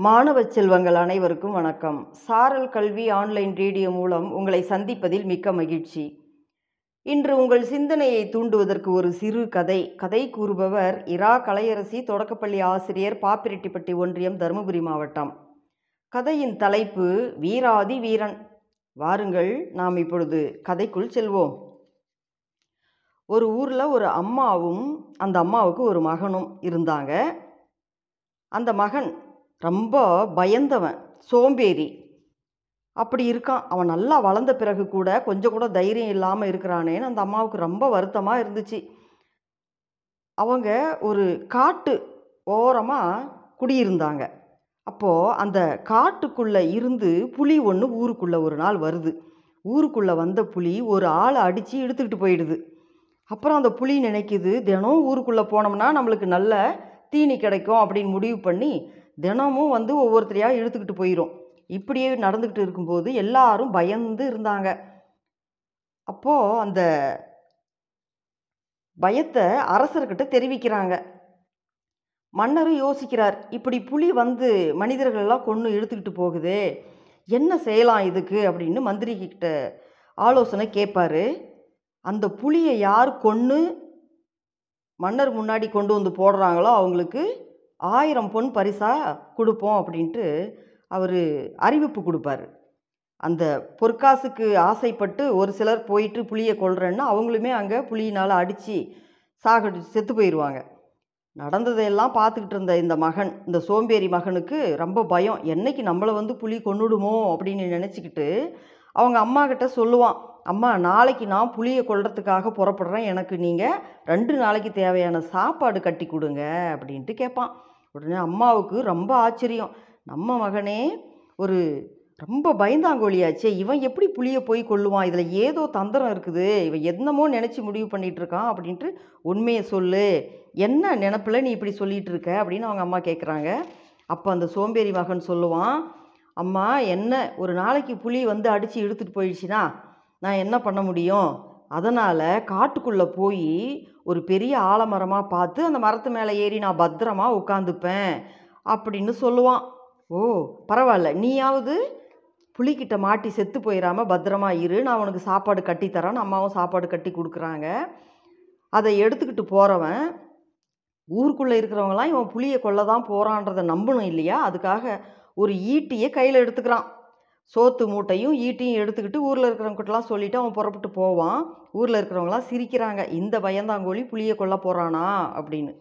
மாணவ செல்வங்கள் அனைவருக்கும் வணக்கம். சாரல் கல்வி ஆன்லைன் ரேடியோ மூலம் உங்களை சந்திப்பதில் மிக்க மகிழ்ச்சி. இன்று உங்கள் சிந்தனையை தூண்டுவதற்கு ஒரு சிறு கதை. கதை கூறுபவர் இரா கலையரசி தொடக்கப்பள்ளி ஆசிரியர் பாப்பிரெட்டிப்பட்டி ஒன்றியம் தருமபுரி மாவட்டம். கதையின் தலைப்பு வீராதி வீரன் வாருங்கள் நாம் இப்பொழுது கதைக்குள் செல்வோம். ஒரு ஊரில் ஒரு அம்மாவும் அந்த அம்மாவுக்கு ஒரு மகனும் இருந்தாங்க. அந்த மகன் ரொம்ப பயந்தவன் சோம்பேறி. அப்படி இருக்கான். அவன் நல்லா வளர்ந்த பிறகு கூட கொஞ்சம் கூட தைரியம் இல்லாமல் இருக்கிறானேன்னு அந்த அம்மாவுக்கு ரொம்ப வருத்தமாக இருந்துச்சு. அவங்க ஒரு காட்டு ஓரமாக குடியிருந்தாங்க. அப்போது அந்த காட்டுக்குள்ளே இருந்து புலி ஒன்று ஊருக்குள்ளே ஒரு நாள் வருது. ஊருக்குள்ளே வந்த புலி ஒரு ஆளை அடித்து இழுத்துக்கிட்டு போயிடுது. அப்புறம் அந்த புலி நினைக்குது தினம் ஊருக்குள்ளே போனோம்னா நம்மளுக்கு நல்ல தீனி கிடைக்கும் அப்படின்னு முடிவு பண்ணி தினமும் வந்து ஒவ்வொருத்தரையாக இழுத்துக்கிட்டு போயிடும் இப்படியே நடந்துக்கிட்டு இருக்கும்போது எல்லாரும் பயந்து இருந்தாங்க. அப்போது அந்த பயத்தை அரசர்கிட்ட தெரிவிக்கிறாங்க. மன்னரும் யோசிக்கிறார் இப்படி புலி வந்து மனிதர்களெல்லாம் கொன்று இழுத்துக்கிட்டு போகுதே என்ன செய்யலாம் இதுக்கு? அப்படின்னு மந்திரி கிட்ட ஆலோசனை கேட்பாரு அந்த புலியை யார் கொன்று மன்னர் முன்னாடி கொண்டு வந்து போடுறாங்களோ அவங்களுக்கு ஆயிரம் பொன் பரிசாக கொடுப்போம் அப்படின்ட்டு அவர் அறிவிப்பு கொடுப்பாரு. அந்த பொற்காசுக்கு ஆசைப்பட்டு ஒரு சிலர் போயிட்டு புளியை கொள்றேன்னா அவங்களுமே அங்கே புளியினால் அடித்து சாகடி செத்து போயிடுவாங்க நடந்ததையெல்லாம் பார்த்துக்கிட்டு இருந்த இந்த மகன் இந்த சோம்பேறி மகனுக்கு ரொம்ப பயம். என்னைக்கு நம்மளை வந்து புலி கொண்டுடுமோ அப்படின்னு நினச்சிக்கிட்டு அவங்க அம்மா கிட்ட சொல்லுவான் அம்மா நாளைக்கு நான் புளியை கொள்றதுக்காக புறப்படுறேன். எனக்கு நீங்கள் ரெண்டு நாளைக்கு தேவையான சாப்பாடு கட்டி கொடுங்க அப்படின்ட்டு கேட்பான் உடனே அம்மாவுக்கு ரொம்ப ஆச்சரியம். நம்ம மகனே ஒரு ரொம்ப பயந்தாங்கோழியாச்சே இவன் எப்படி புளியை போய் கொல்லுவான்? இதில் ஏதோ தந்திரம் இருக்குது இவன் என்னமோ நினச்சி முடிவு பண்ணிகிட்டு இருக்கான் அப்படின்ட்டு உண்மையை சொல்லு. என்ன நினப்பில் நீ இப்படி சொல்லிகிட்டு இருக்க? அப்படின்னு அவங்க அம்மா கேட்குறாங்க அப்போ அந்த சோம்பேறி மகன் சொல்லுவான் அம்மா என்ன ஒரு நாளைக்கு புலி வந்து அடித்து இழுத்துட்டு போயிடுச்சுன்னா நான் என்ன பண்ண முடியும்? அதனால் காட்டுக்குள்ளே போய் ஒரு பெரிய ஆலமரமாக பார்த்து அந்த மரத்து மேலே ஏறி நான் பத்திரமா உட்காந்துப்பேன் அப்படின்னு சொல்லுவான். ஓ பரவாயில்ல. நீயாவது புலிக்கிட்ட மாட்டி செத்து போயிடாம பத்திரமா இரு. நான் உனக்கு சாப்பாடு கட்டித்தரேன் அம்மாவும் சாப்பாடு கட்டி கொடுக்குறாங்க. அதை எடுத்துக்கிட்டு போகிறவன் ஊருக்குள்ளே இருக்கிறவங்களாம் இவன் புளியை கொல்ல தான் போகிறான்றதை நம்பணும் இல்லையா? அதுக்காக ஒரு ஈட்டியை கையில் எடுத்துக்கிறான். சோத்து மூட்டையும் ஈட்டியும் எடுத்துக்கிட்டு ஊரில் இருக்கிறவங்ககிட்டலாம் சொல்லிவிட்டு அவன் புறப்பட்டு போவான். ஊரில் இருக்கிறவங்களாம் சிரிக்கிறாங்க. இந்த பயந்தாங்கோழி புளியை கொல்ல போகிறானா அப்படின்னு.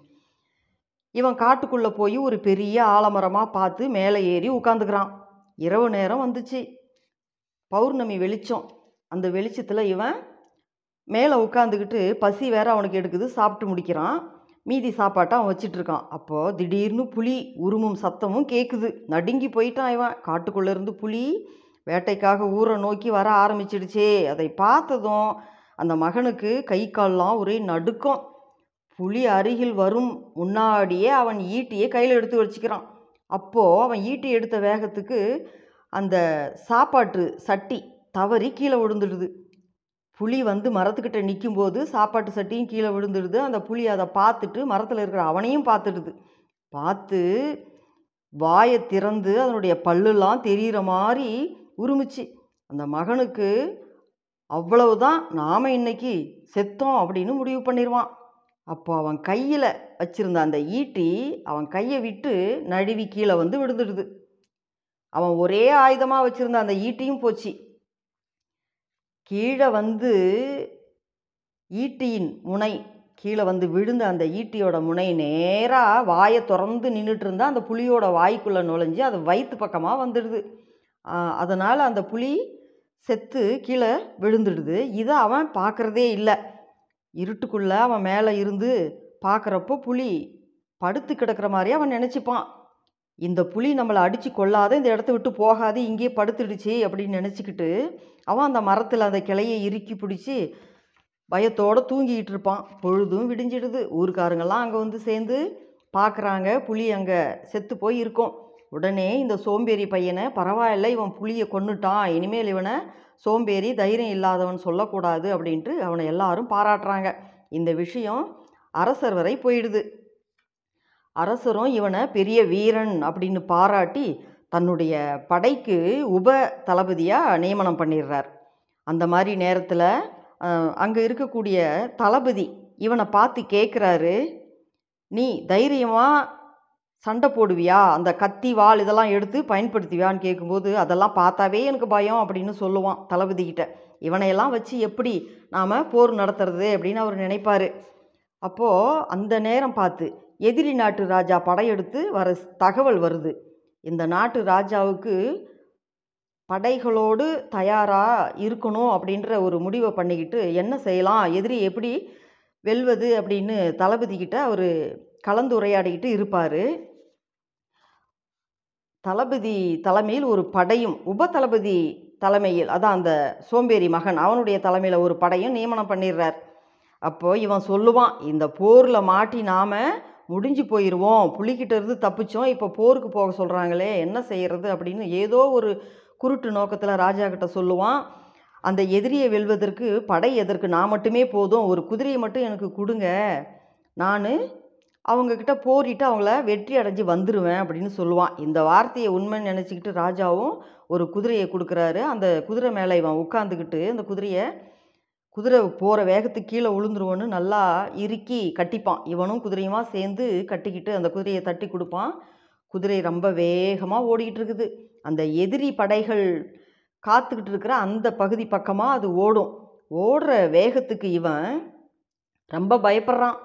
இவன் காட்டுக்குள்ளே போய் ஒரு பெரிய ஆலமரமாக பார்த்து மேலே ஏறி உட்காந்துக்கிறான் இரவு நேரம் வந்துச்சு. பௌர்ணமி வெளிச்சம். அந்த வெளிச்சத்தில் இவன் மேலே உட்காந்துக்கிட்டு பசி வேற அவனுக்கு எடுக்குது. சாப்பிட்டு முடிக்கிறான். மீதி சாப்பாட்டை அவன் வச்சிட்ருக்கான். அப்போது திடீர்னு புலி உருமும் சத்தமும் கேட்குது நடுங்கி போயிட்டான் இவன். காட்டுக்குள்ளேருந்து புலி வேட்டைக்காக ஊரை நோக்கி வர ஆரம்பிச்சிடுச்சே. அதை பார்த்ததும் அந்த மகனுக்கு கை கால்லாம் ஒரே நடுக்கம். புலி அருகில் வரும் முன்னாடியே அவன் ஈட்டியை கையில் எடுத்து வச்சுக்கிறான். அப்போது அவன் ஈட்டி எடுத்த வேகத்துக்கு அந்த சாப்பாட்டு சட்டி தவறி கீழே விழுந்துடுது. புளி வந்து மரத்துக்கிட்ட நிற்கும்போது சாப்பாட்டு சட்டியும் கீழே விழுந்துடுது அந்த புலி அதை பார்த்துட்டு மரத்தில் இருக்கிற அவனையும் பார்த்துடுது. பார்த்து வாயை திறந்து அதனுடைய பல்லுலாம் தெரிகிற மாதிரி உருமிச்சு அந்த மகனுக்கு அவ்வளவுதான் நாம் இன்னைக்கு செத்தோம் அப்படின்னு முடிவு பண்ணிடுவான் அப்போ அவன் கையில் வச்சிருந்த அந்த ஈட்டி அவன் கையை விட்டு நழுவி கீழே வந்து விழுந்துடுது. அவன் ஒரே ஆயுதமாக வச்சுருந்த அந்த ஈட்டியும் போச்சு. கீழே வந்து ஈட்டியின் முனை கீழே வந்து விழுந்த அந்த ஈட்டியோட முனை நேராக வாயை திறந்து நின்றுட்டு இருந்தால் அந்த புலியோட வாய்க்குள்ளே நுழைஞ்சு அது வயிற்று பக்கமாக வந்துடுது. அதனால் அந்த புளி செத்து கீழே விழுந்துடுது. இதை அவன் பார்க்குறதே இல்லை. இருட்டுக்குள்ளே அவன் மேலே இருந்து பார்க்குறப்போ புளி படுத்து கிடக்கிற மாதிரி அவன் நினச்சிப்பான். இந்த புலி நம்மளை அடித்து கொள்ளாத இந்த இடத்த விட்டு போகாது இங்கேயே படுத்துடுச்சு அப்படின்னு நினச்சிக்கிட்டு அவன் அந்த மரத்தில் அந்த கிளையை இறுக்கி பிடிச்சி பயத்தோடு தூங்கிக்கிட்டு இருப்பான். பொழுதும் விடிஞ்சிடுது. ஊருக்காரங்கெல்லாம் அங்கே வந்து சேர்ந்து பார்க்குறாங்க புலி அங்கே செத்து போய் இருக்கும். உடனே இந்த சோம்பேறி பையனை பரவாயில்ல இவன் புலியை கொன்னுட்டான். இனிமேல் இவனை சோம்பேறி தைரியம் இல்லாதவன் சொல்லக்கூடாது அப்படின்ட்டு அவனை எல்லாரும் பாராட்டுறாங்க. இந்த விஷயம் அரசர் வரை போயிடுது. அரசரும் இவனை பெரிய வீரன் அப்படின்னு பாராட்டி தன்னுடைய படைக்கு உப தளபதியாக நியமனம் பண்ணிடுறார். அந்த மாதிரி நேரத்தில் அங்கே இருக்கக்கூடிய தளபதி இவனை பார்த்து கேட்குறாரு நீ தைரியமாக சண்டை போடுவியா? அந்த கத்தி வாள் இதெல்லாம் எடுத்து பயன்படுத்துவியான்னு கேட்கும்போது அதெல்லாம் பார்த்தாவே எனக்கு பயம் அப்படின்னு சொல்லுவான் தளபதிக்கிட்ட இவனையெல்லாம் வச்சு எப்படி நாம் போர் நடத்துறது? அப்படின்னு அவர் நினைப்பார். அப்போது அந்த நேரம் பார்த்து எதிரி நாட்டு ராஜா படையெடுத்து வர தகவல் வருது. இந்த நாட்டு ராஜாவுக்கு படைகளோடு தயாராக இருக்கணும் அப்படின்ற ஒரு முடிவை பண்ணிக்கிட்டு என்ன செய்யலாம் எதிரி எப்படி வெல்வது அப்படின்னு தளபதிக்கிட்ட அவர் கலந்துரையாடிக்கிட்டு இருப்பார். தளபதி தலைமையில் ஒரு படையும் உப தளபதி தலைமையில் அதான் அந்த சோம்பேறி மகன் அவனுடைய தலைமையில் ஒரு படையும் நியமனம் பண்ணிடுறார். அப்போது இவன் சொல்லுவான் இந்த போரில் மாட்டி நாம் முடிஞ்சு போயிடுவோம் புலிக்கிட்ட இருந்து தப்பிச்சோம் இப்போ போருக்கு போக சொல்கிறாங்களே என்ன செய்கிறது அப்படின்னு ஏதோ ஒரு குருட்டு நோக்கத்தில் ராஜா கிட்ட சொல்லுவான். அந்த எதிரியை வெல்வதற்கு படை எதற்கு? நான் மட்டுமே போதும் ஒரு குதிரையை மட்டும் எனக்கு கொடுங்க. நான் அவங்கக்கிட்ட போரிட்டு அவங்கள வெற்றி அடைஞ்சு வந்துடுவேன் அப்படின்னு சொல்லுவான். இந்த வார்த்தையை உண்மைன்னு நினச்சிக்கிட்டு ராஜாவும் ஒரு குதிரையை கொடுக்குறாரு. அந்த குதிரை மேலே இவன் உட்காந்துக்கிட்டு அந்த குதிரையை குதிரை போகிற வேகத்துக்கு கீழே விழுந்துருவோன்னு நல்லா இறுக்கி கட்டிப்பான். இவனும் குதிரையுமா சேர்ந்து கட்டிக்கிட்டு அந்த குதிரையை தட்டி கொடுப்பான். குதிரை ரொம்ப வேகமாக ஓடிக்கிட்டு இருக்குது. அந்த எதிரி படைகள் காத்துக்கிட்டு இருக்கிற அந்த பகுதி பக்கமாக அது ஓடும். ஓடுற வேகத்துக்கு இவன் ரொம்ப பயப்படுறான்.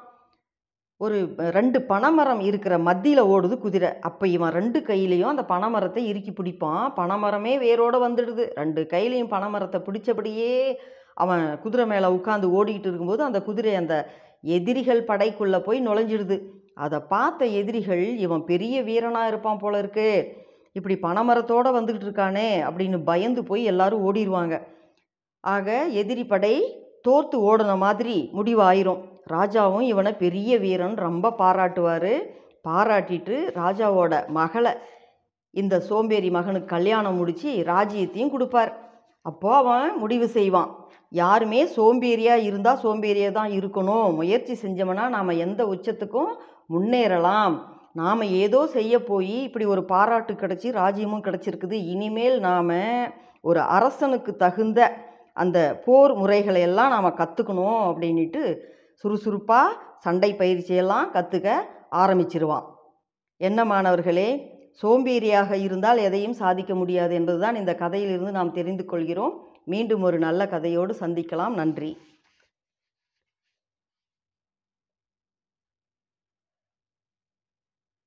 ஒரு ரெண்டு பனைமரம் இருக்கிற மத்தியில் ஓடுது குதிரை. அப்போ இவன் ரெண்டு கையிலையும் அந்த பனைமரத்தை இறுக்கி பிடிப்பான். பனைமரமே வேரோடு வந்துடுது. ரெண்டு கையிலையும் பனைமரத்தை பிடிச்சபடியே அவன் குதிரை மேலே உட்காந்து ஓடிக்கிட்டு இருக்கும்போது அந்த குதிரை அந்த எதிரிகள் படைக்குள்ளே போய் நுழைஞ்சிடுது. அதை பார்த்த எதிரிகள் இவன் பெரிய வீரனாக இருப்பான் போல இருக்கு இப்படி பனைமரத்தோடு வந்துக்கிட்டு இருக்கானே அப்படின்னு பயந்து போய் எல்லாரும் ஓடிடுவாங்க ஆக எதிரி படை தோர்த்து ஓடின மாதிரி முடிவாயிரும். ராஜாவும் இவனை பெரிய வீரன் ரொம்ப பாராட்டுவார். பாராட்டிட்டு ராஜாவோட மகளை இந்த சோம்பேறி மகனுக்கு கல்யாணம் முடித்து ராஜ்யத்தையும் கொடுப்பார். அப்போது அவன் முடிவு செய்வான். யாருமே சோம்பேறியாக இருந்தால் சோம்பேறியாக தான் இருக்கணும். முயற்சி செஞ்சோம்னா நாம் எந்த உச்சத்துக்கும் முன்னேறலாம். நாம் ஏதோ செய்ய போய் இப்படி ஒரு பாராட்டு கிடச்சி ராஜ்யமும் கிடச்சிருக்குது. இனிமேல் நாம் ஒரு அரசனுக்கு தகுந்த அந்த போர் முறைகளை எல்லாம் நாம் கற்றுக்கணும் அப்படின்ட்டு சுறுசுறுப்பாக சண்டை பயிற்சியெல்லாம் கற்றுக்க ஆரம்பிச்சிருவான். என்ன மாணவர்களே சோம்பேறியாக இருந்தால் எதையும் சாதிக்க முடியாது என்பதுதான் இந்த கதையிலிருந்து நாம் தெரிந்து கொள்கிறோம். மீண்டும் ஒரு நல்ல கதையோடு சந்திக்கலாம். நன்றி.